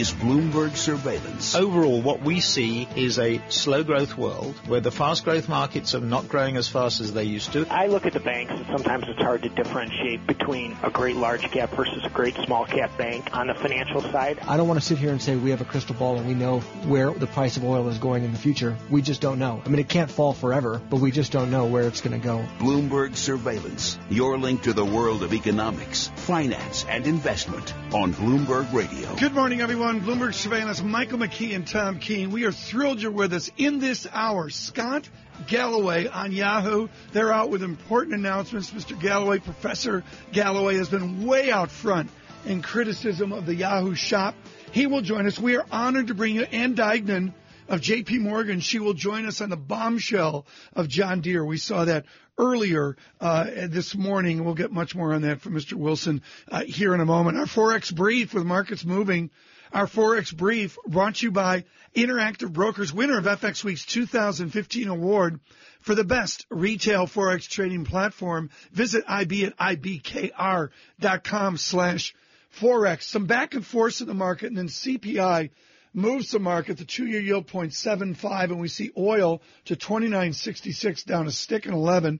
is Bloomberg Surveillance. Overall, what we see is a slow growth world where the fast growth markets are not growing as fast as they used to. I look at the banks and sometimes it's hard to differentiate between a great large cap versus a great small cap bank on the financial side. I don't want to sit here and say we have a crystal ball and we know where the price of oil is going in the future. We just don't know. I mean, it can't fall forever, but we just don't know where it's going to go. Bloomberg Surveillance, your link to the world of economics, finance, and investment on Bloomberg Radio. Good morning, everyone. Bloomberg Surveillance, Michael McKee and Tom Keene. We are thrilled you're with us in this hour. Scott Galloway on Yahoo. They're out with important announcements. Mr. Galloway, Professor Galloway, has been way out front in criticism of the Yahoo shop. He will join us. We are honored to bring you Ann Duignan of J.P. Morgan. She will join us on the bombshell of John Deere. We saw that earlier uh, this morning. We'll get much more on that from Mr. Wilson uh, here in a moment. Our Forex brief with markets moving. Our Forex brief brought to you by Interactive Brokers, winner of FX Week's 2015 award for the best retail Forex trading platform. Visit IB at IBKR.com slash Forex. Some back and forth in the market and then CPI moves the market. The two-year yield 0.75 and we see oil to 29.66 down a stick and 11.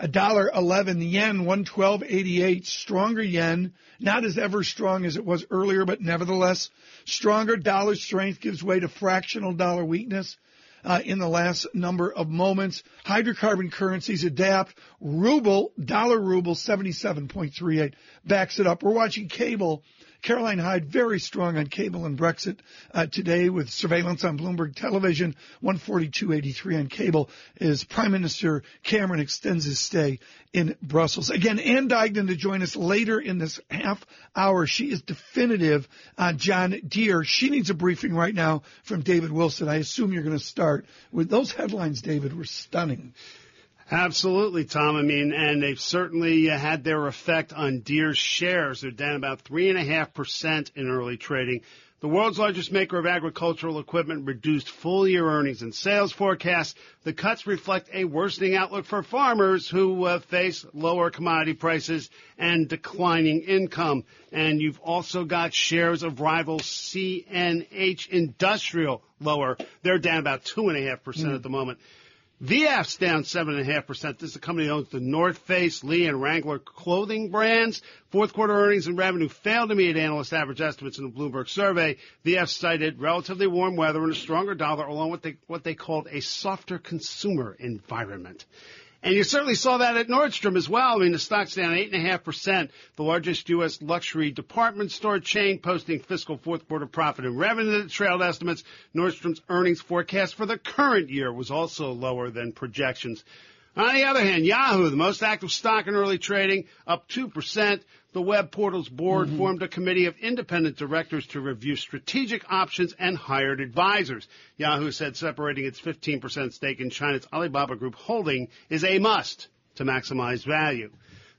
A dollar 11, the yen 112.88, stronger yen, not as ever strong as it was earlier, but nevertheless stronger dollar strength gives way to fractional dollar weakness. Uh, in the last number of moments. Hydrocarbon currencies adapt. Ruble, dollar ruble, 77.38 backs it up. We're watching cable Caroline Hyde, very strong on cable and Brexit uh, today with surveillance on Bloomberg television. 142.83 on cable as Prime Minister Cameron extends his stay in Brussels. Again, Ann Duignan to join us later in this half hour. She is definitive on John Deere. She needs a briefing right now from David Wilson. I assume you're going to start with those headlines, David, were stunning. Absolutely, Tom. I mean, and they've certainly uh, had their effect on Deere's shares. They're down about 3.5% in early trading. The world's largest maker of agricultural equipment reduced full year earnings and sales forecasts. The cuts reflect a worsening outlook for farmers who uh, face lower commodity prices and declining income. And you've also got shares of rival CNH Industrial lower. They're down about 2.5% mm. at the moment. VF's down 7.5%. This is a company that owns the North Face, Lee, and Wrangler clothing brands. Fourth quarter earnings and revenue failed to meet analyst average estimates in a Bloomberg survey. VF cited relatively warm weather and a stronger dollar along with what they called a softer consumer environment. And you certainly saw that at Nordstrom as well. I mean, the stock's down 8.5%. The largest U.S. luxury department store chain posting fiscal fourth quarter profit and revenue that trailed estimates. Nordstrom's earnings forecast for the current year was also lower than projections. On the other hand, Yahoo, the most active stock in early trading, up 2%. The web portal's board mm-hmm. formed a committee of independent directors to review strategic options and hired advisors. Yahoo said separating its 15% stake in China's Alibaba Group holding is a must to maximize value.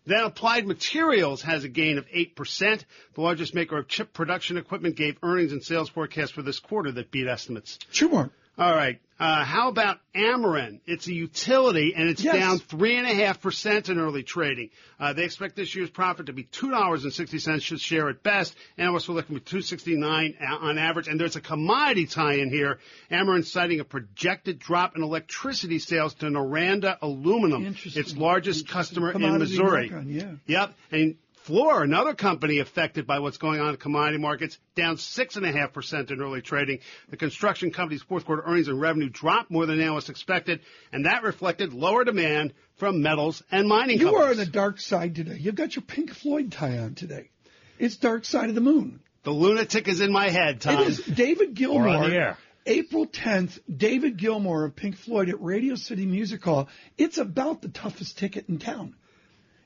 Then Applied Materials has a gain of 8%. The largest maker of chip production equipment gave earnings and sales forecasts for this quarter that beat estimates. Two more. All right. Uh, how about Ameren? It's a utility and it's yes. down three and a half percent in early trading. Uh, they expect this year's profit to be two dollars and sixty cents a share at best. Analysts are looking for two sixty nine on average. And there's a commodity tie in here. Ameren citing a projected drop in electricity sales to Noranda Aluminum, its largest customer in Missouri. yeah. Yep. And Fluor, another company affected by what's going on in commodity markets, down 6.5% in early trading. The construction company's fourth quarter earnings and revenue dropped more than analysts expected, and that reflected lower demand from metals and mining companies. you companies. are on the dark side today. You've got your Pink Floyd tie on today. It's Dark Side of the Moon. The lunatic is in my head, Tom. It is David Gilmour. Or on the air. April 10th, David Gilmour of Pink Floyd at Radio City Music Hall. It's about the toughest ticket in town.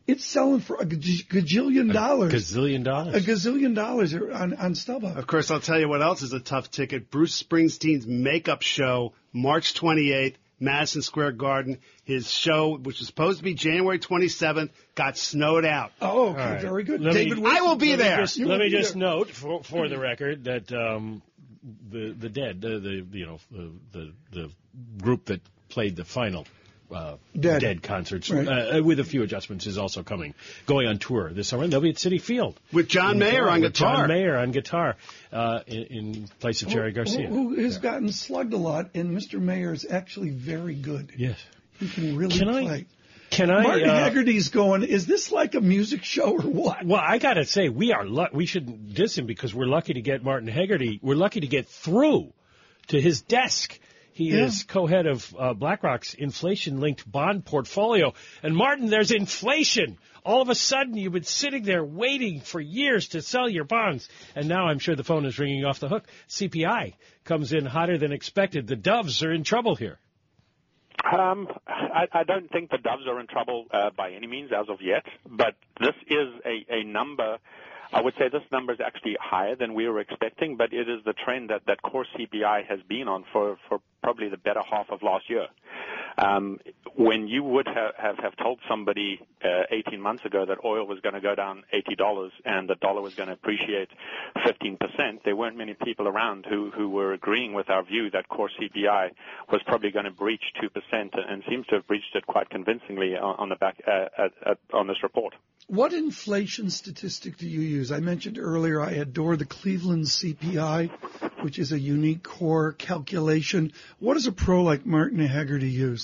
It's selling for a gajillion dollars. A gazillion dollars. A gazillion dollars on, on StubHub. Of course, I'll tell you what else is a tough ticket. Bruce Springsteen's makeup show, March 28th, Madison Square Garden. His show, which was supposed to be January 27th, got snowed out. Oh, okay, right. very good. Let David, me, I will be let there. Me just, let me just note for, for the record that um, the the dead, the, the you know the, the the group that played the final uh, Dead. Dead. concerts, Right. uh, with a few adjustments, is also coming, going on tour this summer. They'll be at Citi Field With John Mayer on guitar. John Mayer on guitar uh, in, in place of Jerry Garcia. Who, who has gotten slugged a lot, and Mr. Mayer is actually very good. Yes. He can really Can I- play. Can I? Martin uh, Hegarty's going, is this like a music show or what? Well, I gotta say, we are lu- we shouldn't diss him because we're lucky to get Martin Haggerty. We're lucky to get through to his desk. He Yeah. is co-head of uh, BlackRock's inflation-linked bond portfolio. And Martin, there's inflation. All of a sudden, you've been sitting there waiting for years to sell your bonds, and now I'm sure the phone is ringing off the hook. CPI comes in hotter than expected. The Doves are in trouble here. Um, I, I don't think the Doves are in trouble uh, by any means as of yet, but this is a, a number. I would say this number is actually higher than we were expecting, but it is the trend that, that core CPI has been on for, for probably the better half of last year. Um, when you would have, have, have told somebody uh, 18 months ago that oil was going to go down $80 and the dollar was going to appreciate 15%, there weren't many people around who, who were agreeing with our view that core CPI was probably going to breach 2% and seems to have breached it quite convincingly on, on the back uh, at, at, on this report. What inflation statistic do you use? I mentioned earlier I adore the Cleveland CPI, which is a unique core calculation. What does a pro like Martin Hegarty use?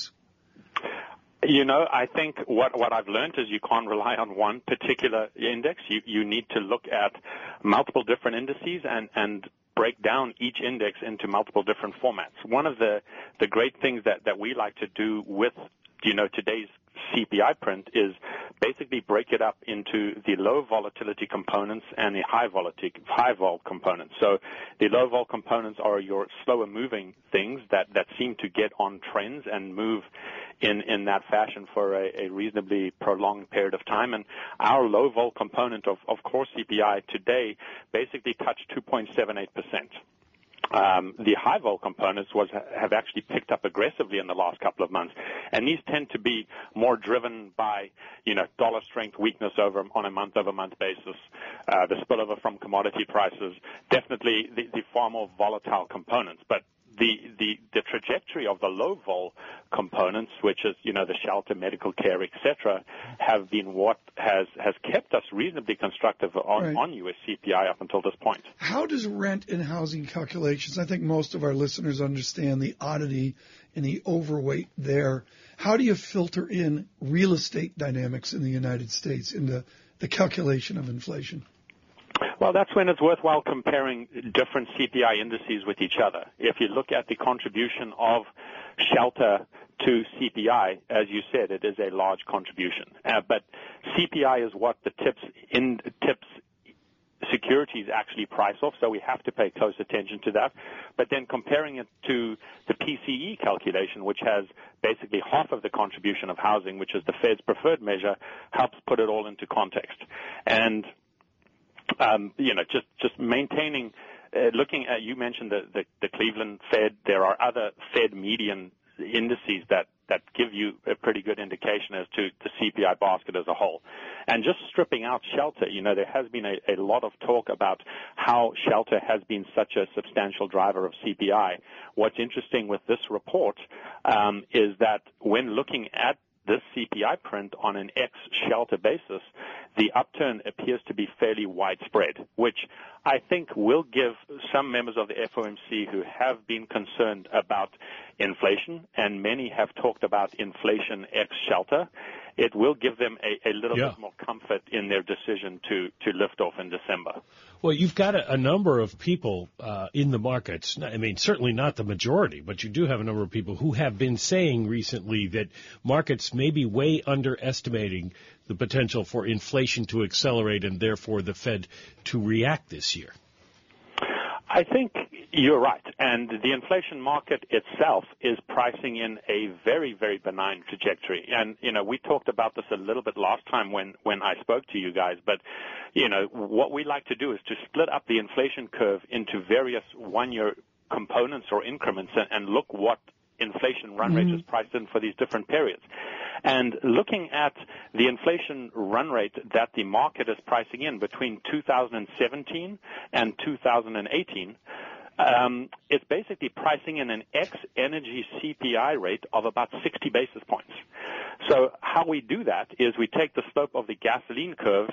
You know, I think what what I've learned is you can't rely on one particular index. You you need to look at multiple different indices and and break down each index into multiple different formats. One of the the great things that that we like to do with you know today's CPI print is basically break it up into the low volatility components and the high volatility high vol components. So the low vol components are your slower moving things that that seem to get on trends and move in in that fashion for a, a reasonably prolonged period of time. And our low vol component of of core CPI today basically touched 2.78 percent. Um, the high vol components was have actually picked up aggressively in the last couple of months, and these tend to be more driven by you know dollar strength weakness over on a month over month basis, uh, the spillover from commodity prices, definitely the, the far more volatile components, but. The, the, the trajectory of the low vol components, which is, you know, the shelter, medical care, et cetera, have been what has, has kept us reasonably constructive on, Right. on US CPI up until this point. How does rent and housing calculations, I think most of our listeners understand the oddity and the overweight there. How do you filter in real estate dynamics in the United States into the calculation of inflation? Well, that's when it's worthwhile comparing different CPI indices with each other. If you look at the contribution of shelter to CPI, as you said, it is a large contribution. Uh, but CPI is what the tips in tips securities actually price off, so we have to pay close attention to that. But then comparing it to the PCE calculation, which has basically half of the contribution of housing, which is the Fed's preferred measure, helps put it all into context. And um, you know, just just maintaining, uh, looking at you mentioned the, the the Cleveland Fed. There are other Fed median indices that that give you a pretty good indication as to the CPI basket as a whole. And just stripping out shelter, you know, there has been a, a lot of talk about how shelter has been such a substantial driver of CPI. What's interesting with this report um, is that when looking at this CPI print on an ex-shelter basis, the upturn appears to be fairly widespread, which I think will give some members of the FOMC who have been concerned about inflation, and many have talked about inflation ex-shelter, it will give them a, a little Yeah. bit more comfort in their decision to, to lift off in December. Well, you've got a, a number of people uh, in the markets. I mean, certainly not the majority, but you do have a number of people who have been saying recently that markets may be way underestimating the potential for inflation to accelerate and therefore the Fed to react this year. I think you're right. And the inflation market itself is pricing in a very, very benign trajectory. And, you know, we talked about this a little bit last time when, when I spoke to you guys, but, you know, what we like to do is to split up the inflation curve into various one year components or increments and, and look what inflation run rate mm-hmm. is priced in for these different periods. And looking at the inflation run rate that the market is pricing in between 2017 and 2018, um, it's basically pricing in an X energy CPI rate of about 60 basis points. So how we do that is we take the slope of the gasoline curve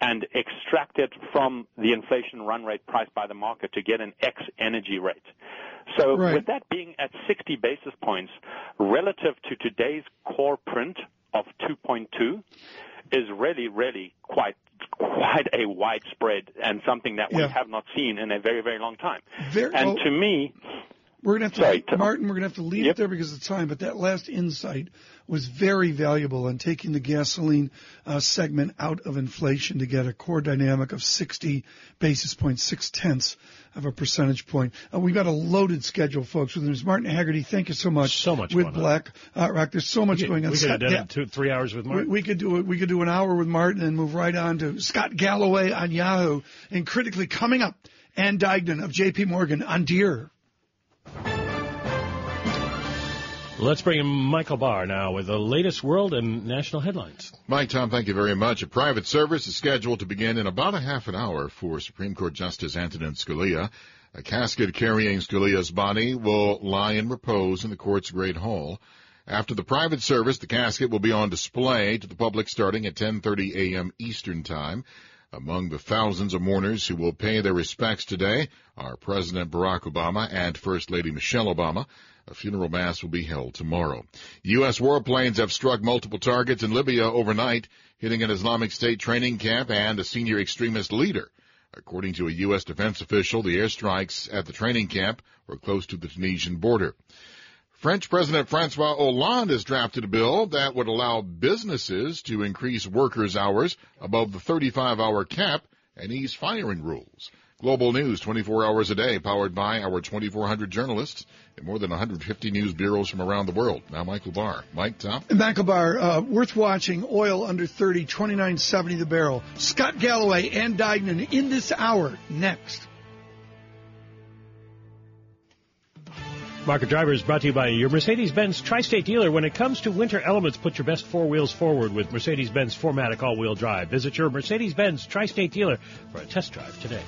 and extract it from the inflation run rate priced by the market to get an X energy rate. So Right. with that being at 60 basis points relative to today's core print of 2.2 is really, really quite quite a widespread and something that we Yeah. have not seen in a very, very long time. Very- and to me, We're gonna have to, Sorry, Tom. Martin. We're gonna have to leave Yep. it there because of time. But that last insight was very valuable in taking the gasoline uh, segment out of inflation to get a core dynamic of 60 basis points, six tenths of a percentage point. Uh, we've got a loaded schedule, folks. With Ms. Martin Hegarty, thank you so much. So much with. Black uh, Rock. There's so much could, going on. we could have done two, three hours with We, we could do it. We could do an hour with Martin and move right on to Scott Galloway on Yahoo. And critically coming up, Ann Duignan of J.P. Morgan on Deere. Let's bring in Michael Barr now with the latest world and national headlines. Mike, Tom, thank you very much. A private service is scheduled to begin in about a half an hour for Supreme Court Justice Antonin Scalia. A casket carrying Scalia's body will lie in repose in the court's Great Hall. After the private service, the casket will be on display to the public starting at 10:30 a.m. Eastern Time. Among the thousands of mourners who will pay their respects today are President Barack Obama and First Lady Michelle Obama. A funeral mass will be held tomorrow. U.S. warplanes have struck multiple targets in Libya overnight, hitting an Islamic State training camp and a senior extremist leader. According to a U.S. defense official, the airstrikes at the training camp were close to the Tunisian border. French President Francois Hollande has drafted a bill that would allow businesses to increase workers' hours above the 35 hour cap and ease firing rules. Global news 24 hours a day, powered by our 2,400 journalists and more than 150 news bureaus from around the world. Now, Michael Barr. Mike, Tom? And Bar, uh, worth watching. Oil under 30, 29.70 the barrel. Scott Galloway and Duignan in this hour. Next. Market Driver is brought to you by your Mercedes-Benz Tri-State dealer. When it comes to winter elements, put your best four wheels forward with Mercedes-Benz 4MATIC all-wheel drive. Visit your Mercedes-Benz Tri-State dealer for a test drive today.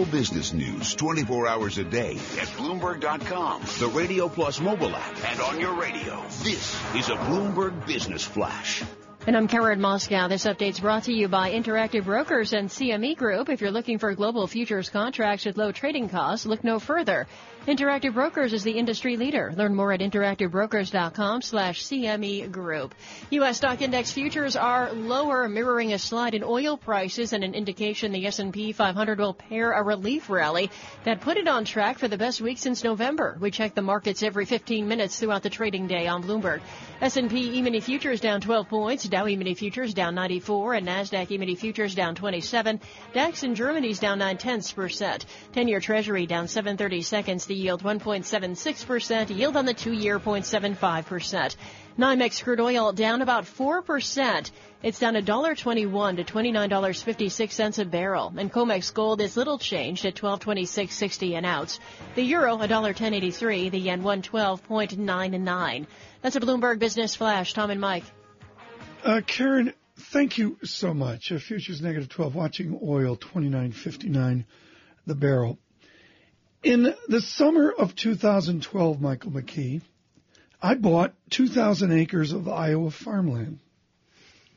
Global business news 24 hours a day at Bloomberg.com, the Radio Plus mobile app, and on your radio. This is a Bloomberg Business Flash. And I'm Karen Moskow. This update's brought to you by Interactive Brokers and CME Group. If you're looking for global futures contracts at low trading costs, look no further. Interactive Brokers is the industry leader. Learn more at interactivebrokers.com slash CME Group. U.S. stock index futures are lower, mirroring a slide in oil prices and an indication the S&P 500 will pair a relief rally that put it on track for the best week since November. We check the markets every 15 minutes throughout the trading day on Bloomberg. S&P E-mini futures down 12 points, Dow E-mini futures down 94, and NASDAQ E-mini futures down 27. DAX in Germany's down 9 tenths percent. 10-year Treasury down 730 seconds. The yield 1.76%. Yield on the two-year 0.75%. NYMEX crude oil down about 4%. It's down $1.21 to $29.56 a barrel. And COMEX gold is little changed at 1226.60 an ounce. The euro $1.1083, the yen 112.99. That's a Bloomberg Business Flash. Tom and Mike. Uh, Karen, thank you so much. Futures negative 12, watching oil 29.59 the barrel. In the summer of 2012, Michael McKee, I bought 2,000 acres of Iowa farmland.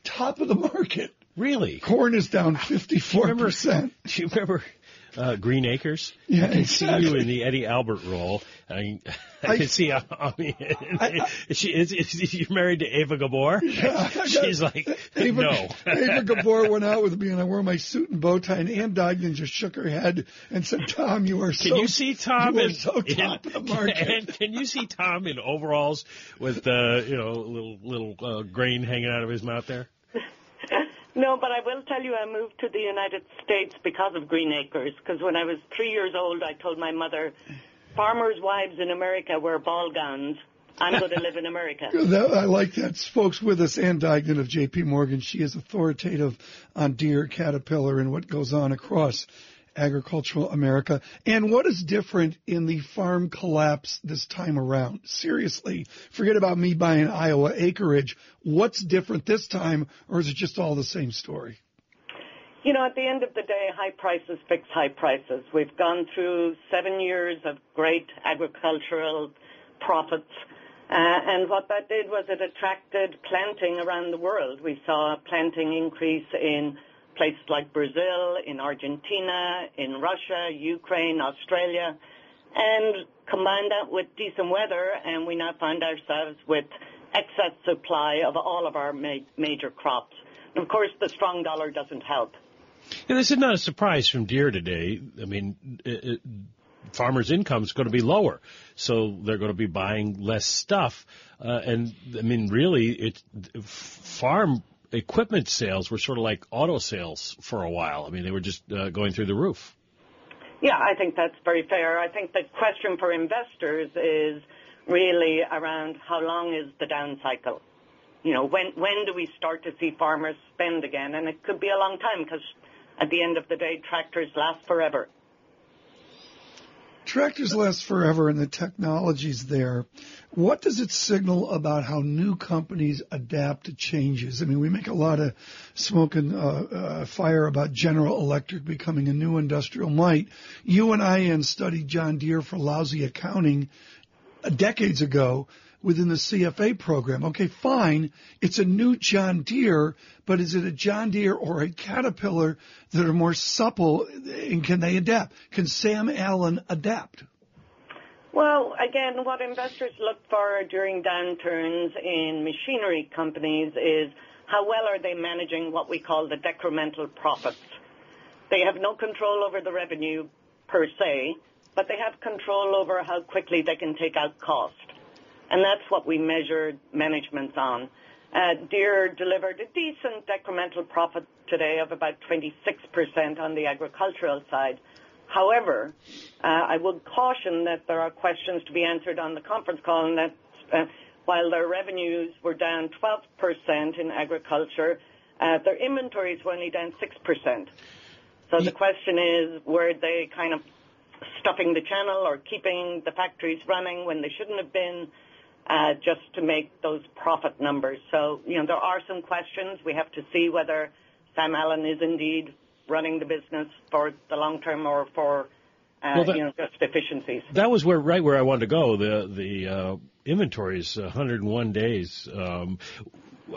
Top of the market. Really? Corn is down 54%. Do you remember uh, Green Acres? Yeah, I can see you in the Eddie Albert role. I, I, I- can see. I, I she is, is. You're married to Ava Gabor. Yeah, got- She's like, Ava, no. Ava Gabor went out with me, and I wore my suit and bow tie. And Ann Duignan just shook her head and said, "Tom, you are so Can you see Tom you in, so in- top of the market." and can you see Tom in overalls with uh, you know little little uh, grain hanging out of his mouth there? No, but I will tell you I moved to the United States because of Green Acres. Because when I was three years old, I told my mother, farmers' wives in America wear ball gowns. I'm going to live in America. I like that. Folks with us, Ann Duignan of J.P. Morgan. She is authoritative on Deere, caterpillar, and what goes on across agricultural America. And what is different in the farm collapse this time around? Seriously, forget about me buying Iowa acreage. What's different this time, or is it just all the same story? You know, at the end of the day, high prices fix high prices. We've gone through seven years of great agricultural profits. Uh, and what that did was it attracted planting around the world. We saw a planting increase in places like Brazil, in Argentina, in Russia, Ukraine, Australia, and combine that with decent weather, and we now find ourselves with excess supply of all of our ma- major crops. And of course, the strong dollar doesn't help. And this is not a surprise from Deere today. I mean, it, it, farmers' income is going to be lower, so they're going to be buying less stuff. Uh, and I mean, really, it farm equipment sales were sort of like auto sales for a while. I mean, they were just uh, going through the roof. Yeah, I think that's very fair. I think the question for investors is really around how long is the down cycle? You know, when when do we start to see farmers spend again? And it could be a long time because at the end of the day, tractors last forever. Tractors last forever and the technology's there. What does it signal about how new companies adapt to changes? I mean, we make a lot of smoke and uh, uh, fire about General Electric becoming a new industrial might. You and I studied John Deere for lousy accounting decades ago within the CFA program. Okay, fine. It's a new John Deere, but is it a John Deere or a Caterpillar that are more supple and can they adapt? Can Sam Allen adapt? Well, again, what investors look for during downturns in machinery companies is how well are they managing what we call the decremental profits. They have no control over the revenue per se, but they have control over how quickly they can take out cost and that's what we measured management on. Uh, Deere delivered a decent decremental profit today of about 26% on the agricultural side. However, uh, I would caution that there are questions to be answered on the conference call, and that uh, while their revenues were down 12% in agriculture, uh, their inventories were only down 6%. So the question is, were they kind of stuffing the channel or keeping the factories running when they shouldn't have been? Uh, just to make those profit numbers. So, you know, there are some questions. We have to see whether Sam Allen is indeed running the business for the long term or for uh, well, that, you know, just efficiencies. That was where right where I wanted to go. The the uh, inventory is 101 days. Um,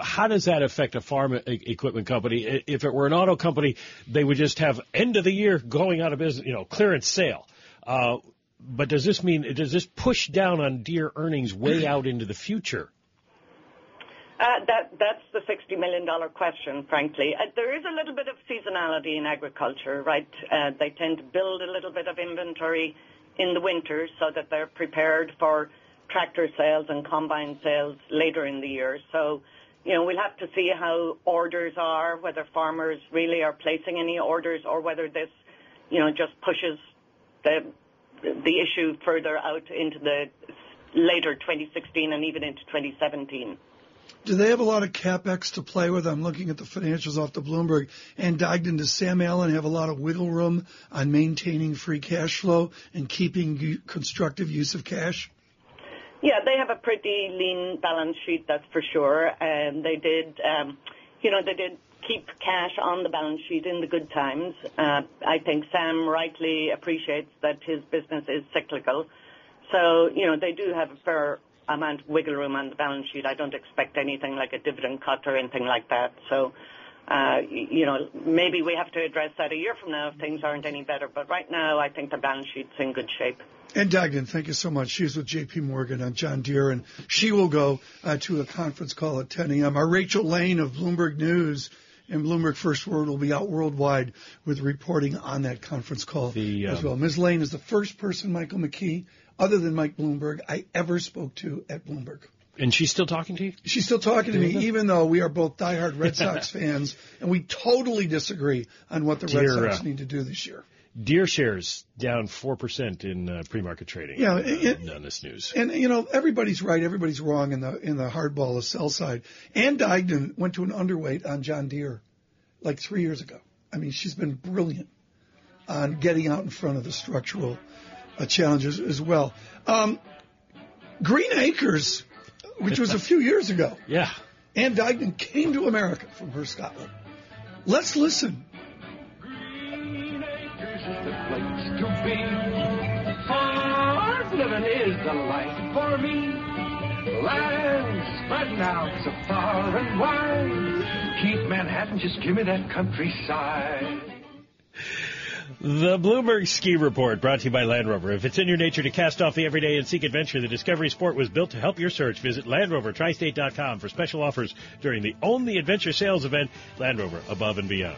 how does that affect a farm equipment company? If it were an auto company, they would just have end of the year going out of business, you know, clearance sale. Uh, but does this mean does this push down on Deere earnings way out into the future? Uh, that that's the sixty million dollar question. Frankly, uh, there is a little bit of seasonality in agriculture, right? Uh, they tend to build a little bit of inventory in the winter so that they're prepared for tractor sales and combine sales later in the year. So, you know, we'll have to see how orders are, whether farmers really are placing any orders, or whether this, you know, just pushes the the issue further out into the later 2016 and even into 2017. Do they have a lot of capex to play with? I'm looking at the financials off the Bloomberg. And Duignan, does Sam Allen have a lot of wiggle room on maintaining free cash flow and keeping constructive use of cash? Yeah, they have a pretty lean balance sheet, that's for sure. And they did, um, you know, they did keep cash on the balance sheet in the good times. Uh, I think Sam rightly appreciates that his business is cyclical. So, you know, they do have a fair amount of wiggle room on the balance sheet. I don't expect anything like a dividend cut or anything like that. So, uh, you know, maybe we have to address that a year from now if things aren't any better. But right now, I think the balance sheet's in good shape. And Duignan, thank you so much. She's with J.P. Morgan on John Deere, and she will go uh, to a conference call at 10 a.m. Our Rachel Layne of Bloomberg News and Bloomberg First Word will be out worldwide with reporting on that conference call the, as well. Um, Ms. Layne is the first person, Michael McKee, other than Mike Bloomberg, I ever spoke to at Bloomberg. And she's still talking to you? She's still talking to me, even though we are both diehard Red Sox fans, and we totally disagree on what the Dear, Red Sox uh, need to do this year. Deere shares down 4% in uh, pre-market trading. Yeah, uh, on this news. And you know, everybody's right, everybody's wrong in the in the hardball the sell side. Ann Duignan went to an underweight on John Deere like 3 years ago. I mean, she's been brilliant on getting out in front of the structural uh, challenges as well. Um, Green Acres, which was a few years ago. Yeah. Ann Duignan came to America from her Scotland. Let's listen the life for me. Land spreading out so far and wide. Keep Manhattan, just give me that countryside. The Bloomberg Ski Report brought to you by Land Rover. If it's in your nature to cast off the everyday and seek adventure, the Discovery Sport was built to help your search. Visit LandRoverTristate.com for special offers during the Own the Adventure sales event. Land Rover, above and beyond.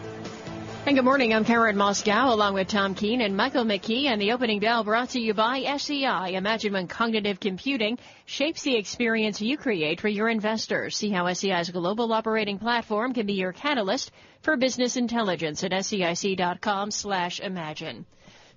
And good morning. I'm Karen Moskow along with Tom Keene and Michael McKee. And the opening bell brought to you by SEI. Imagine when cognitive computing shapes the experience you create for your investors. See how SEI's global operating platform can be your catalyst for business intelligence at SEIC.com slash imagine.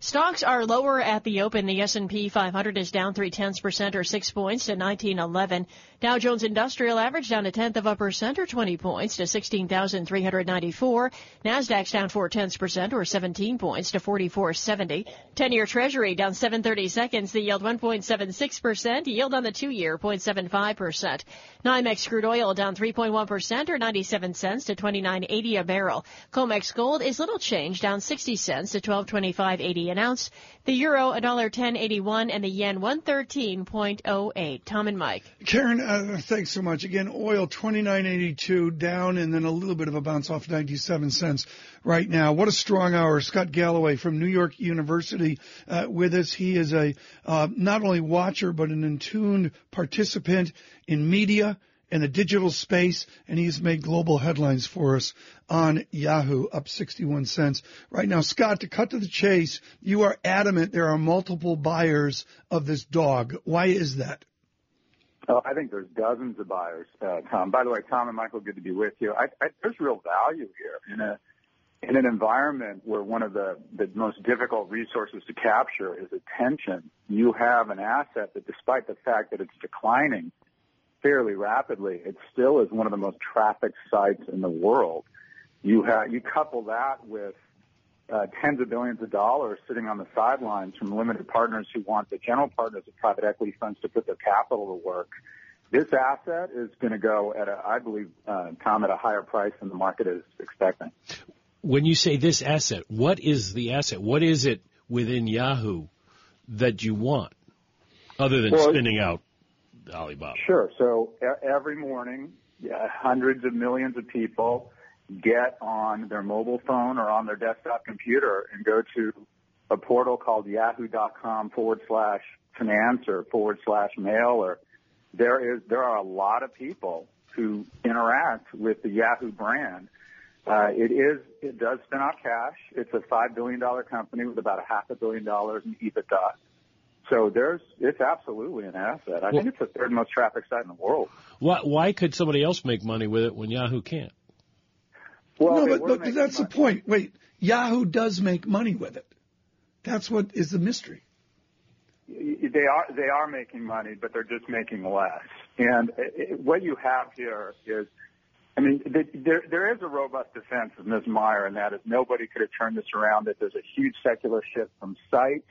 Stocks are lower at the open. The S&P 500 is down three tenths percent or six points to 1911. Dow Jones Industrial Average down a tenth of a percent or 20 points to 16,394. Nasdaq's down four tenths percent or 17 points to 4470. 10-year Treasury down 730 seconds. The yield 1.76 percent. Yield on the two-year 0.75 percent. NYMEX crude oil down 3.1 percent or 97 cents to 29.80 a barrel. COMEX gold is little change, down 60 cents to 1225.80 an ounce. The euro $1.1081 and the yen 113.08. Tom and Mike. Karen, uh, thanks so much. Again, oil 29.82 down and then a little bit of a bounce off 97 cents right now. What a strong hour. Scott Galloway from New York University uh, with us. He is a uh, not only watcher but an attuned participant in media in the digital space, and he's made global headlines for us on Yahoo, up 61 cents. Right now, Scott, to cut to the chase, you are adamant there are multiple buyers of this dog. Why is that? Oh, I think there's dozens of buyers, uh, Tom. By the way, Tom and Michael, good to be with you. I, I, there's real value here in a in an environment where one of the, the most difficult resources to capture is attention. You have an asset that, despite the fact that it's declining, fairly rapidly, it still is one of the most trafficked sites in the world. You have you couple that with uh, tens of billions of dollars sitting on the sidelines from limited partners who want the general partners of private equity funds to put their capital to work. This asset is going to go at a, I believe, uh, Tom, at a higher price than the market is expecting. When you say this asset, what is the asset? What is it within Yahoo that you want, other than well, spinning out Alibaba? Sure. So every morning, yeah, hundreds of millions of people get on their mobile phone or on their desktop computer and go to a portal called yahoo.com forward slash finance or forward slash mail or there is there are a lot of people who interact with the Yahoo brand. Uh, it is it does spin off cash. It's a five billion dollar company with about a half a billion dollars in EBITDA. So there's, it's absolutely an asset. I well, think it's the third most traffic site in the world. Why, why could somebody else make money with it when Yahoo can't? Well, no, but, but that's money. the point. Wait, Yahoo does make money with it. That's what is the mystery. They are they are making money, but they're just making less. And it, what you have here is, I mean, there there is a robust defense of Ms. Mayer, and that is nobody could have turned this around. That there's a huge secular shift from sites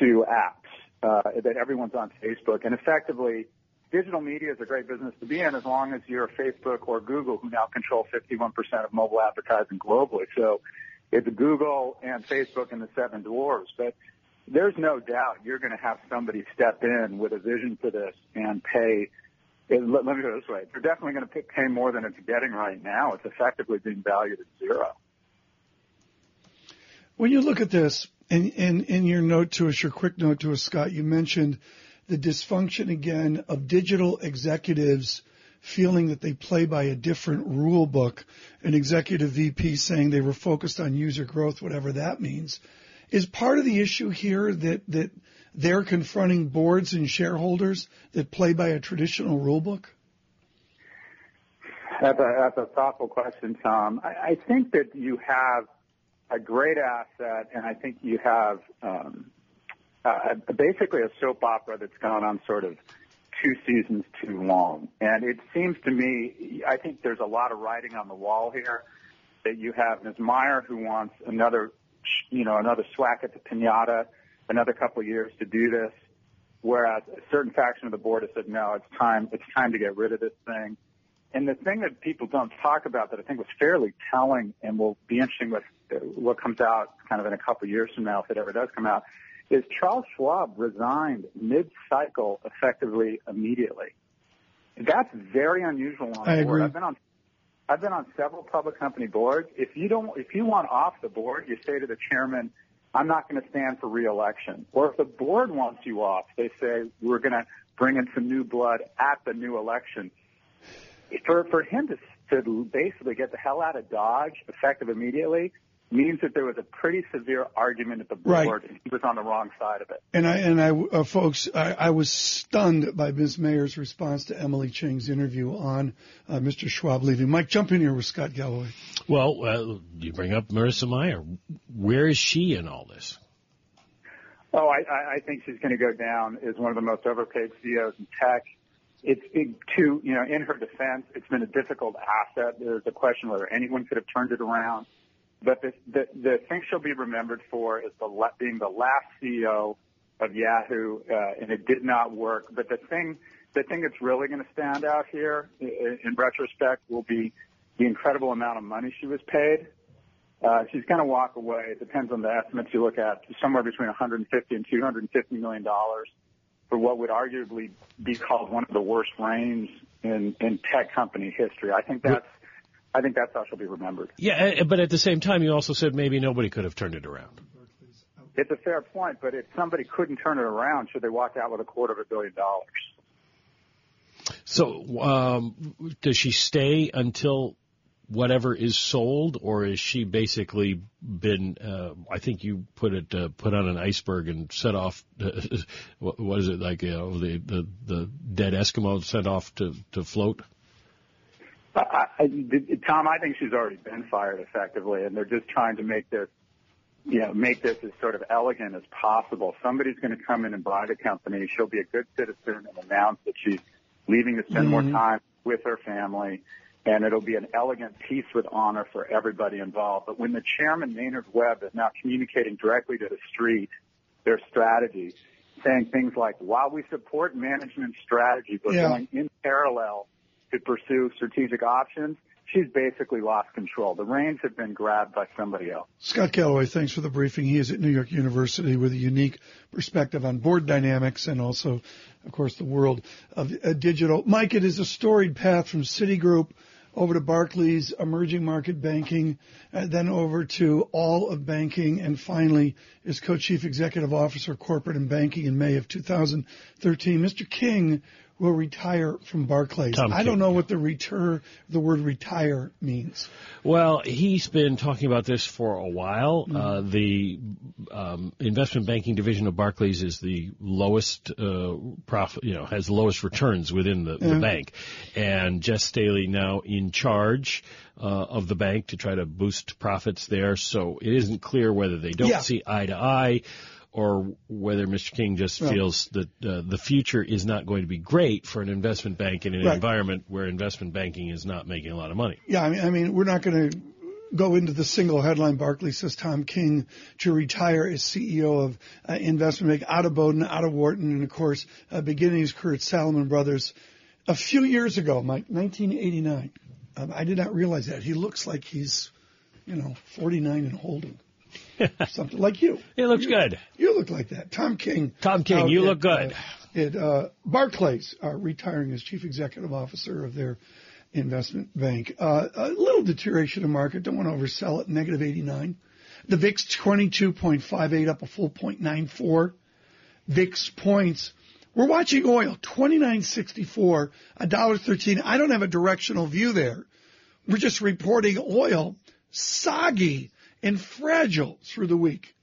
to apps, uh, that everyone's on Facebook. And effectively, digital media is a great business to be in as long as you're Facebook or Google, who now control 51% of mobile advertising globally. So it's Google and Facebook and the seven dwarves. But there's no doubt you're going to have somebody step in with a vision for this and pay. Let, let me go this way. They're definitely going to pay more than it's getting right now. It's effectively being valued at zero. When you look at this, and, and in your note to us, your quick note to us, Scott, you mentioned the dysfunction again of digital executives feeling that they play by a different rule book, an executive VP saying they were focused on user growth, whatever that means. Is part of the issue here that, that they're confronting boards and shareholders that play by a traditional rule book? That's a, that's a thoughtful question, Tom. I, I think that you have – a great asset, and I think you have um, uh, basically a soap opera that's gone on sort of two seasons too long. And it seems to me, I think there's a lot of writing on the wall here that you have Ms. Mayer who wants another, you know, another swack at the pinata, another couple of years to do this, whereas a certain faction of the board has said, no, it's time, it's time to get rid of this thing. And the thing that people don't talk about that I think was fairly telling and will be interesting with what comes out kind of in a couple of years from now, if it ever does come out, is Charles Schwab resigned mid-cycle effectively immediately. That's very unusual on I the board. agree. I've been on I've been on several public company boards. If you don't if you want off the board, you say to the chairman, I'm not going to stand for reelection. Or if the board wants you off, they say we're going to bring in some new blood at the new election. For for him to to basically get the hell out of Dodge effective immediately means that there was a pretty severe argument at the Right. board and he was on the wrong side of it. And I and I, uh, folks, I, I was stunned by Ms. Mayer's response to Emily Chang's interview on uh, Mr. Schwab leaving. Mike, jump in here with Scott Galloway. Well, uh, you bring up Marissa Mayer. Where is she in all this? Oh, I, I- I think she's going to go down as one of the most overpaid CEOs in tech. It's it, to you know, in her defense, it's been a difficult asset. There's a question whether anyone could have turned it around. But the the, the thing she'll be remembered for is the la- being the last CEO of Yahoo, uh, and it did not work. But the thing the thing that's really going to stand out here, in, in retrospect, will be the incredible amount of money she was paid. Uh, she's going to walk away. It depends on the estimates you look at, somewhere between 150 and 250 million dollars for what would arguably be called one of the worst reigns in, in tech company history. I think that's, I think that's how she'll be remembered. Yeah, uh, but at the same time, you also said maybe nobody could have turned it around. It's a fair point, but if somebody couldn't turn it around, should they walk out with a quarter of a billion dollars? So, um, does she stay until whatever is sold, or is she basically been? Uh, I think you put it uh, put on an iceberg and set off. what, what is it like? You know, the the the dead Eskimo sent off to to float. I, I, Tom, I think she's already been fired effectively, and they're just trying to make this, you know, make this as sort of elegant as possible. Somebody's going to come in and buy the company. She'll be a good citizen and announce that she's leaving to spend more Mhm. time with her family, and it'll be an elegant piece with honor for everybody involved. But when the chairman, Maynard Webb, is now communicating directly to the street their strategy, saying things like, while we support management strategy, we're Yeah. going in parallel to pursue strategic options, she's basically lost control. The reins have been grabbed by somebody else. Scott Galloway, thanks for the briefing. He is at New York University with a unique perspective on board dynamics and also, of course, the world of uh, digital. Mike, it is a storied path from Citigroup over to Barclays, emerging market banking, uh, then over to all of banking, and finally is co-chief executive officer corporate and banking in May of 2013. Mr. King will retire from Barclays. Tom I don't King, know what the retur, the word retire means. Well, he's been talking about this for a while. Mm-hmm. Uh, the um, investment banking division of Barclays is the lowest uh, profit, you know, has the lowest returns within the, the bank, and Jes Staley now in charge. Uh, of the bank to try to boost profits there, so it isn't clear whether they don't Yeah. see eye to eye, or whether Mr. King just Well- feels that uh, the future is not going to be great for an investment bank in an Right. environment where investment banking is not making a lot of money. Yeah, I mean, I mean, we're not going to go into the single headline. Barclays says Tom King to retire as CEO of uh, investment bank out of Bowdoin, out of Wharton, and of course, uh, beginning his career at Salomon Brothers. A few years ago, Mike, 1989. Um, I did not realize that. He looks like he's, you know, 49 and holding. Something like you. It looks good. You look like that. Tom King. Tom King, you at, look good. Uh, at uh, Barclays, uh, retiring as chief executive officer of their investment bank. Uh, a little deterioration in market. Don't want to oversell it. Negative 89. The VIX 22.58 up a full 0.94. VIX points. We're watching oil 29.64, a dollar 13. I don't have a directional view there. We're just reporting oil soggy and fragile through the week.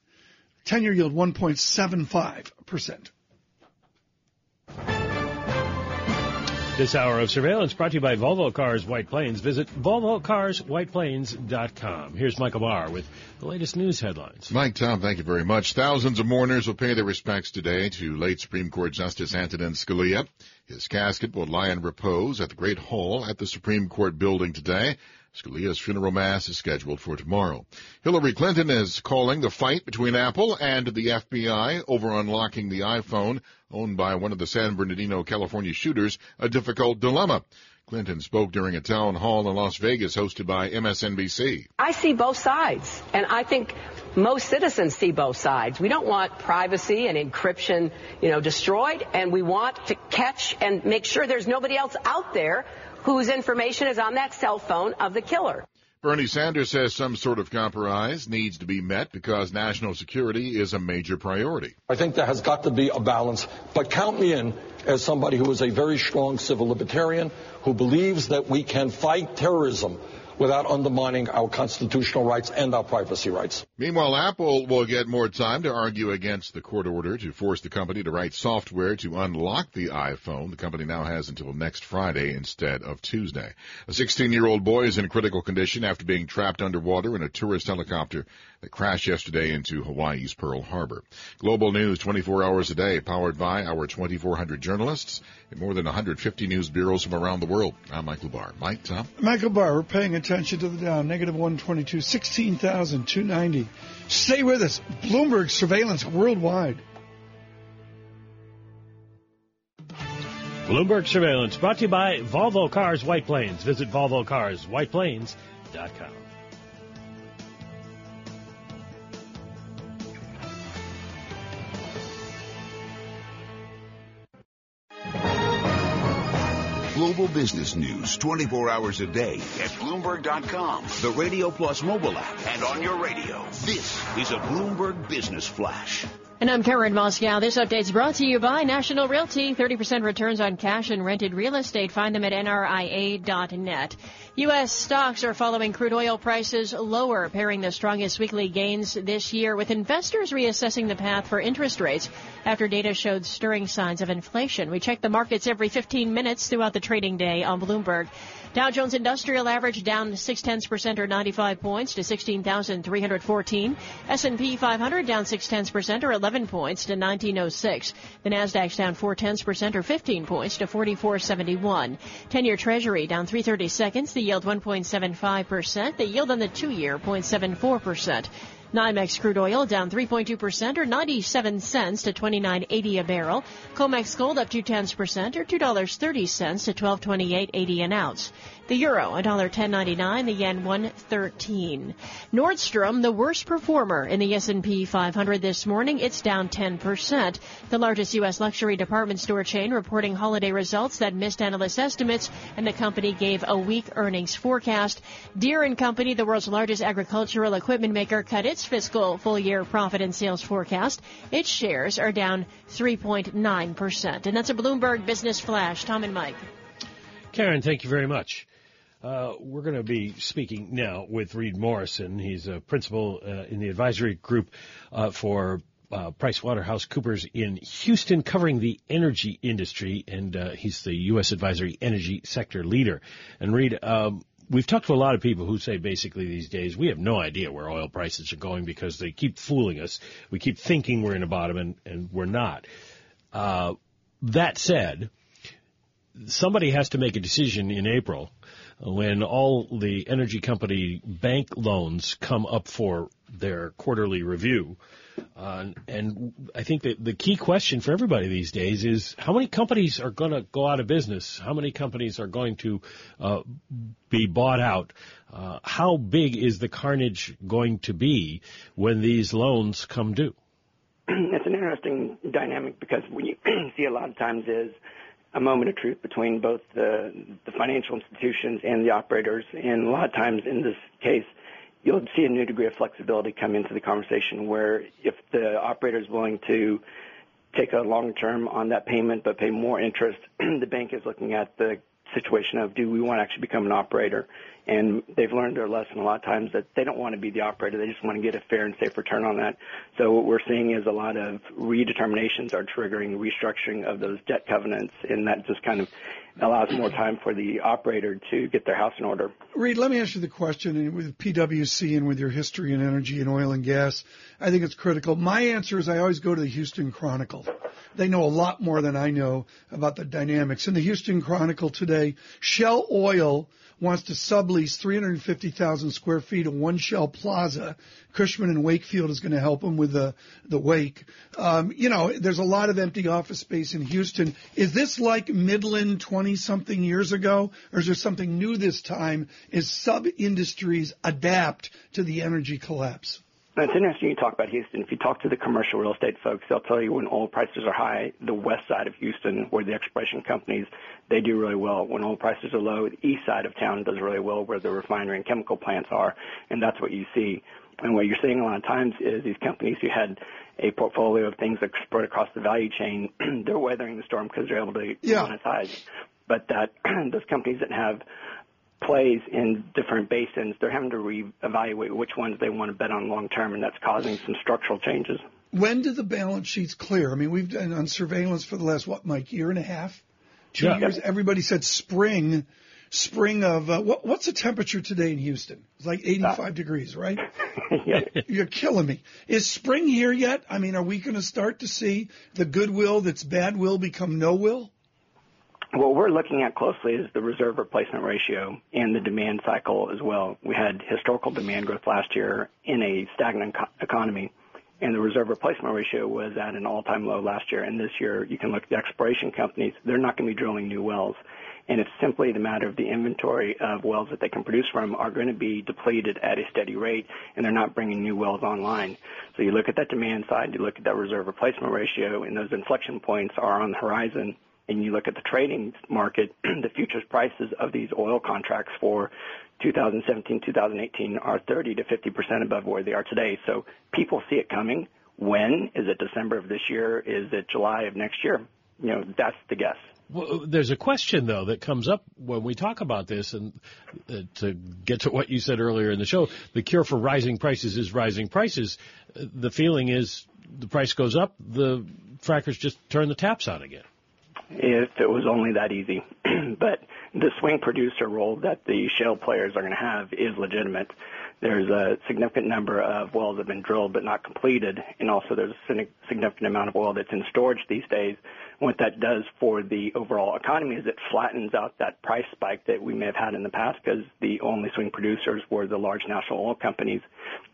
10 year yield 1.75%. This hour of surveillance brought to you by Volvo Cars White Plains. Visit VolvoCarsWhitePlains.com. Here's Michael Barr with the latest news headlines. Mike, Tom, thank you very much. Thousands of mourners will pay their respects today to late Supreme Court Justice Antonin Scalia. His casket will lie in repose at the Great Hall at the Supreme Court building today. Scalia's funeral mass is scheduled for tomorrow. Hillary Clinton is calling the fight between Apple and the FBI over unlocking the iPhone owned by one of the San Bernardino, California shooters a difficult dilemma. Clinton spoke during a town hall in Las Vegas hosted by MSNBC. I see both sides, and I think most citizens see both sides. We don't want privacy and encryption, you know, destroyed, and we want to catch and make sure there's nobody else out there whose information is on that cell phone of the killer. Bernie Sanders says some sort of compromise needs to be met because national security is a major priority. I think there has got to be a balance, but count me in as somebody who is a very strong civil libertarian who believes that we can fight terrorism without undermining our constitutional rights and our privacy rights. Meanwhile, Apple will get more time to argue against the court order to force the company to write software to unlock the iPhone. The company now has until next Friday instead of Tuesday. A 16-year-old boy is in critical condition after being trapped underwater in a tourist helicopter that crashed yesterday into Hawaii's Pearl Harbor. Global news 24 hours a day, powered by our 2,400 journalists in more than 150 news bureaus from around the world. I'm Michael Barr. Mike, Tom? Michael Barr, we're paying attention to the Dow, negative 122, 16,290. Stay with us. Bloomberg surveillance worldwide. Bloomberg surveillance brought to you by Volvo Cars White Plains. Visit VolvoCarsWhitePlains.com. Global business news 24 hours a day at Bloomberg.com, the Radio Plus mobile app, and on your radio. This is a Bloomberg Business Flash. And I'm Karen Moskow. This update is brought to you by National Realty. 30% returns on cash and rented real estate. Find them at nria.net. U.S. stocks are following crude oil prices lower, paring the strongest weekly gains this year with investors reassessing the path for interest rates after data showed stirring signs of inflation. We check the markets every 15 minutes throughout the trading day on Bloomberg. Dow Jones Industrial Average down six tenths percent or 95 points to 16,314. S&P 500 down six tenths percent or 11 points to 1906. The Nasdaq's down four tenths percent or 15 points to 4471. 10-year Treasury down 330 seconds. The yield 1.75 percent. The yield on the two-year 0.74 percent. NYMEX crude oil down 3.2% or 97 cents to 29.80 a barrel. COMEX gold up 2 tenths percent or $2.30 to 1228.80 an ounce. The euro, $1.1099, the yen 113. Nordstrom, the worst performer in the S&P 500 this morning, it's down 10%. The largest U.S. luxury department store chain reporting holiday results that missed analyst estimates, and the company gave a weak earnings forecast. Deere & Company, the world's largest agricultural equipment maker, cut its fiscal full-year profit and sales forecast. Its shares are down 3.9%. And that's a Bloomberg Business Flash. Tom and Mike. Karen, thank you very much. Uh, we're going to be speaking now with Reid Morrison. He's a principal uh, in the advisory group uh, for uh, PricewaterhouseCoopers in Houston, covering the energy industry, and uh, he's the U.S. advisory energy sector leader. And Reed, um, we've talked to a lot of people who say basically these days we have no idea where oil prices are going because they keep fooling us. We keep thinking we're in a bottom, and, and we're not. Uh, that said, somebody has to make a decision in April when all the energy company bank loans come up for their quarterly review. Uh, and I think that the key question for everybody these days is how many companies are going to go out of business? How many companies are going to uh, be bought out? Uh, how big is the carnage going to be when these loans come due? It's an interesting dynamic because what you see a lot of times is a moment of truth between both the, the financial institutions and the operators. And a lot of times in this case, you'll see a new degree of flexibility come into the conversation where if the operator is willing to take a long term on that payment but pay more interest, the bank is looking at the situation of do we want to actually become an operator? And they've learned their lesson a lot of times that they don't want to be the operator. They just want to get a fair and safe return on that. So what we're seeing is a lot of redeterminations are triggering restructuring of those debt covenants, and that just kind of allows more time for the operator to get their house in order. Reid, let me ask you the question and with PwC and with your history in energy and oil and gas. I think it's critical. My answer is I always go to the Houston Chronicle. They know a lot more than I know about the dynamics. In the Houston Chronicle today, Shell Oil wants to sublease 350,000 square feet of one Shell Plaza. Cushman and Wakefield is going to help them with the the Wake. Um, you know, there's a lot of empty office space in Houston. Is this like Midland 20 something years ago, or is there something new this time? Is sub industries adapt to the energy collapse? It's interesting you talk about Houston. If you talk to the commercial real estate folks, they'll tell you when oil prices are high, the west side of Houston, where the exploration companies, they do really well. When oil prices are low, the east side of town does really well, where the refinery and chemical plants are, and that's what you see. And what you're seeing a lot of times is these companies who had a portfolio of things that spread across the value chain, they're weathering the storm because they're able to yeah. monetize. But that those companies that have plays in different basins, they're having to reevaluate which ones they want to bet on long term, and that's causing some structural changes. When do the balance sheets clear? I mean, we've been on surveillance for the last what, Mike, year and a half, two Yeah. years. Everybody said spring, spring of uh, what, what's the temperature today in Houston? It's like 85 degrees, right? yeah. You're killing me. Is spring here yet? I mean, are we going to start to see the goodwill that's bad will become no will? What we're looking at closely is the reserve replacement ratio and the demand cycle as well. We had historical demand growth last year in a stagnant co- economy, and the reserve replacement ratio was at an all-time low last year. And this year, you can look at the exploration companies; they're not going to be drilling new wells, and it's simply the matter of the inventory of wells that they can produce from are going to be depleted at a steady rate, and they're not bringing new wells online. So you look at that demand side, you look at that reserve replacement ratio, and those inflection points are on the horizon and you look at the trading market, the futures prices of these oil contracts for 2017, 2018 are 30 to 50 percent above where they are today. So people see it coming. When is it? December of this year? Is it July of next year? You know, that's the guess. Well, there's a question though that comes up when we talk about this, and uh, to get to what you said earlier in the show, the cure for rising prices is rising prices. Uh, the feeling is the price goes up, the frackers just turn the taps on again. If it was only that easy. but the swing producer role that the shale players are going to have is legitimate. There's a significant number of wells that have been drilled but not completed, and also there's a significant amount of oil that's in storage these days. What that does for the overall economy is it flattens out that price spike that we may have had in the past because the only swing producers were the large national oil companies.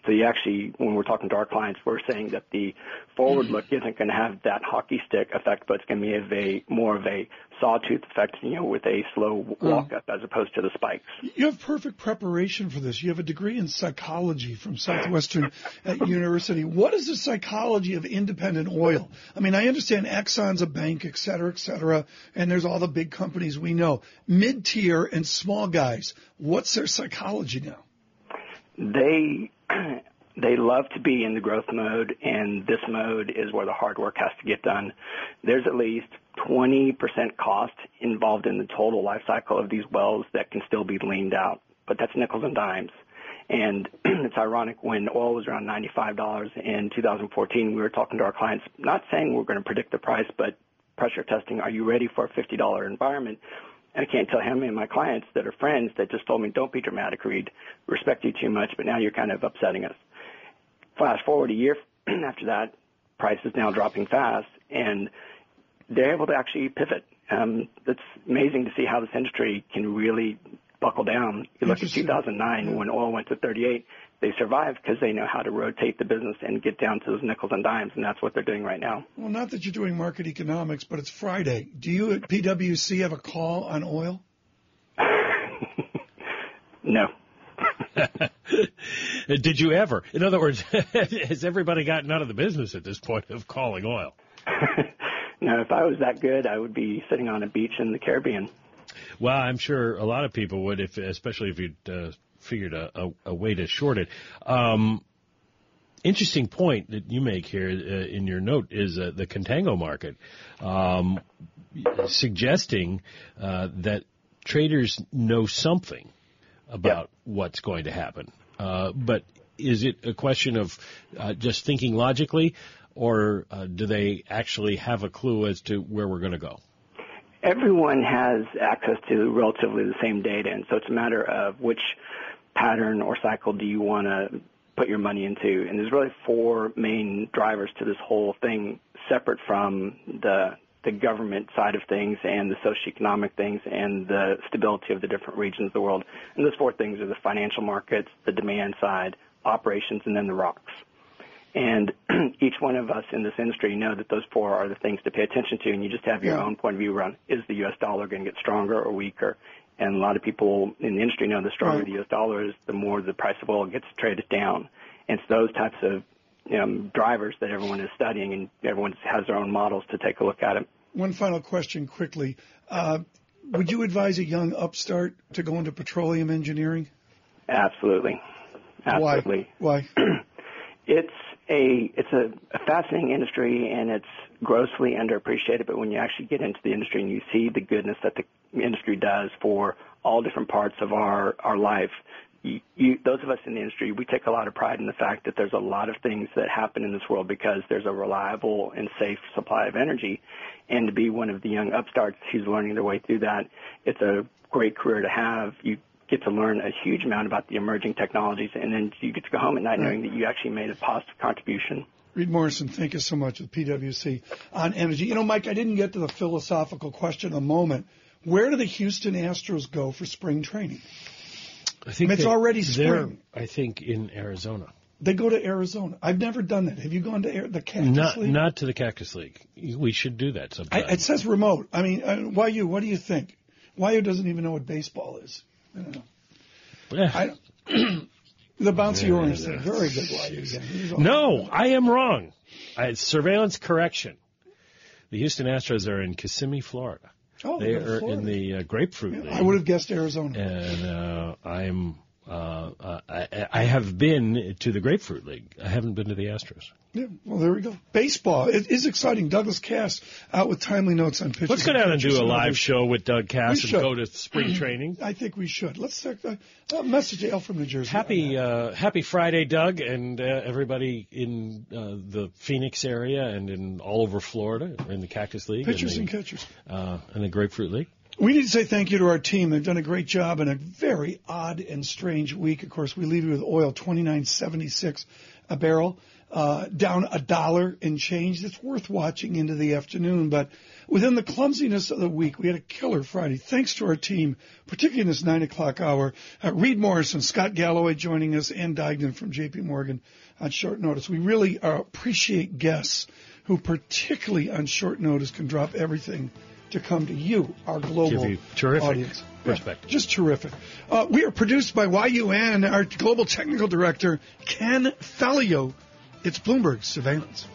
So you actually, when we're talking to our clients, we're saying that the forward mm-hmm. look isn't going to have that hockey stick effect, but it's going to be of a more of a sawtooth effect, you know, with a slow hmm. walk up as opposed to the spikes. You have perfect preparation for this. You have a degree in psychology from Southwestern University. What is the psychology of independent oil? I mean, I understand Exxon's a bank, et cetera, et cetera, and there's all the big companies we know. Mid tier and small guys, what's their psychology now? They they love to be in the growth mode, and this mode is where the hard work has to get done. There's at least 20% cost involved in the total life cycle of these wells that can still be leaned out, but that's nickels and dimes. And it's ironic when oil was around $95 in 2014, we were talking to our clients, not saying we're going to predict the price, but pressure testing. Are you ready for a $50 environment? And I can't tell how many of my clients that are friends that just told me, don't be dramatic, Reid. Respect you too much, but now you're kind of upsetting us. Fast forward a year after that, price is now dropping fast, and they're able to actually pivot. Um, it's amazing to see how this industry can really buckle down. You look at 2009 when oil went to 38, they survived because they know how to rotate the business and get down to those nickels and dimes, and that's what they're doing right now. Well, not that you're doing market economics, but it's Friday. Do you at PwC have a call on oil? No. Did you ever? In other words, has everybody gotten out of the business at this point of calling oil? Now, if I was that good, I would be sitting on a beach in the Caribbean. Well, I'm sure a lot of people would, if especially if you'd uh, figured a, a, a way to short it. Um, interesting point that you make here uh, in your note is uh, the contango market, um, suggesting uh, that traders know something about what's going to happen. Uh, but is it a question of uh, just thinking logically, or uh, do they actually have a clue as to where we're going to go? everyone has access to relatively the same data, and so it's a matter of which pattern or cycle do you want to put your money into. And there's really four main drivers to this whole thing, separate from the the government side of things and the socioeconomic things and the stability of the different regions of the world. And those four things are the financial markets, the demand side, operations, and then the rocks. And each one of us in this industry know that those four are the things to pay attention to, and you just have your Yeah. own point of view around is the U.S. dollar going to get stronger or weaker? And a lot of people in the industry know the stronger Right. the U.S. dollar is, the more the price of oil gets traded down. And it's those types of um, drivers that everyone is studying, and everyone has their own models to take a look at it. One final question quickly. Uh, would you advise a young upstart to go into petroleum engineering? Absolutely, absolutely. Why? it's a it's a fascinating industry and it's grossly underappreciated. But when you actually get into the industry and you see the goodness that the industry does for all different parts of our our life, you, you, those of us in the industry, we take a lot of pride in the fact that there's a lot of things that happen in this world because there's a reliable and safe supply of energy. And to be one of the young upstarts who's learning their way through that, it's a great career to have. You get to learn a huge amount about the emerging technologies, and then you get to go home at night Right. knowing that you actually made a positive contribution. Reid Morrison, thank you so much with PwC on energy. You know, Mike, I didn't get to the philosophical question a moment. Where do the Houston Astros go for spring training? I think It's already spring. I think in Arizona. They go to Arizona. I've never done that. Have you gone to Air, the Cactus Not League? not to the Cactus League. We should do that sometime. I, it says remote. I mean, uh, why you? What do you think? Why doesn't even know what baseball is? I don't know. I the bouncy Yeah, orange yeah. thing. Very good. Why you again? He's all- No, I am wrong. I, surveillance correction. The Houston Astros are in Kissimmee, Florida. Oh, they are in the uh, Grapefruit League. I would have guessed Arizona. and uh, I'm uh, uh, I, I have been to the Grapefruit League. I haven't been to the Astros. Yeah, well, there we go. Baseball. It is exciting. Douglas Kass out with timely notes on pitchers. Let's go down and pitchers do a live show with Doug We Kass and should. go to spring training. I think we should. Let's take a, a message to Al from New Jersey. Happy uh, Happy Friday, Doug, and uh, everybody in uh, the Phoenix area and in all over Florida in the Cactus League, Pitchers and, and catchers. uh, and the Grapefruit League. We need to say thank you to our team. They've done a great job in a very odd and strange week. Of course, we leave you with oil twenty nine seventy six a barrel, uh, down a dollar and change. It's worth watching into the afternoon. But within the clumsiness of the week, we had a killer Friday. Thanks to our team, particularly in this nine o'clock hour. Uh, Reid Morrison, Scott Galloway joining us, and Duignan from J.P. Morgan on short notice. We really uh, appreciate guests who, particularly on short notice, can drop everything to come to you, our global Give you terrific audience. respect. Yeah, just terrific. Uh, we are produced by YUN, our global technical director, Ken Fallio. It's Bloomberg Surveillance.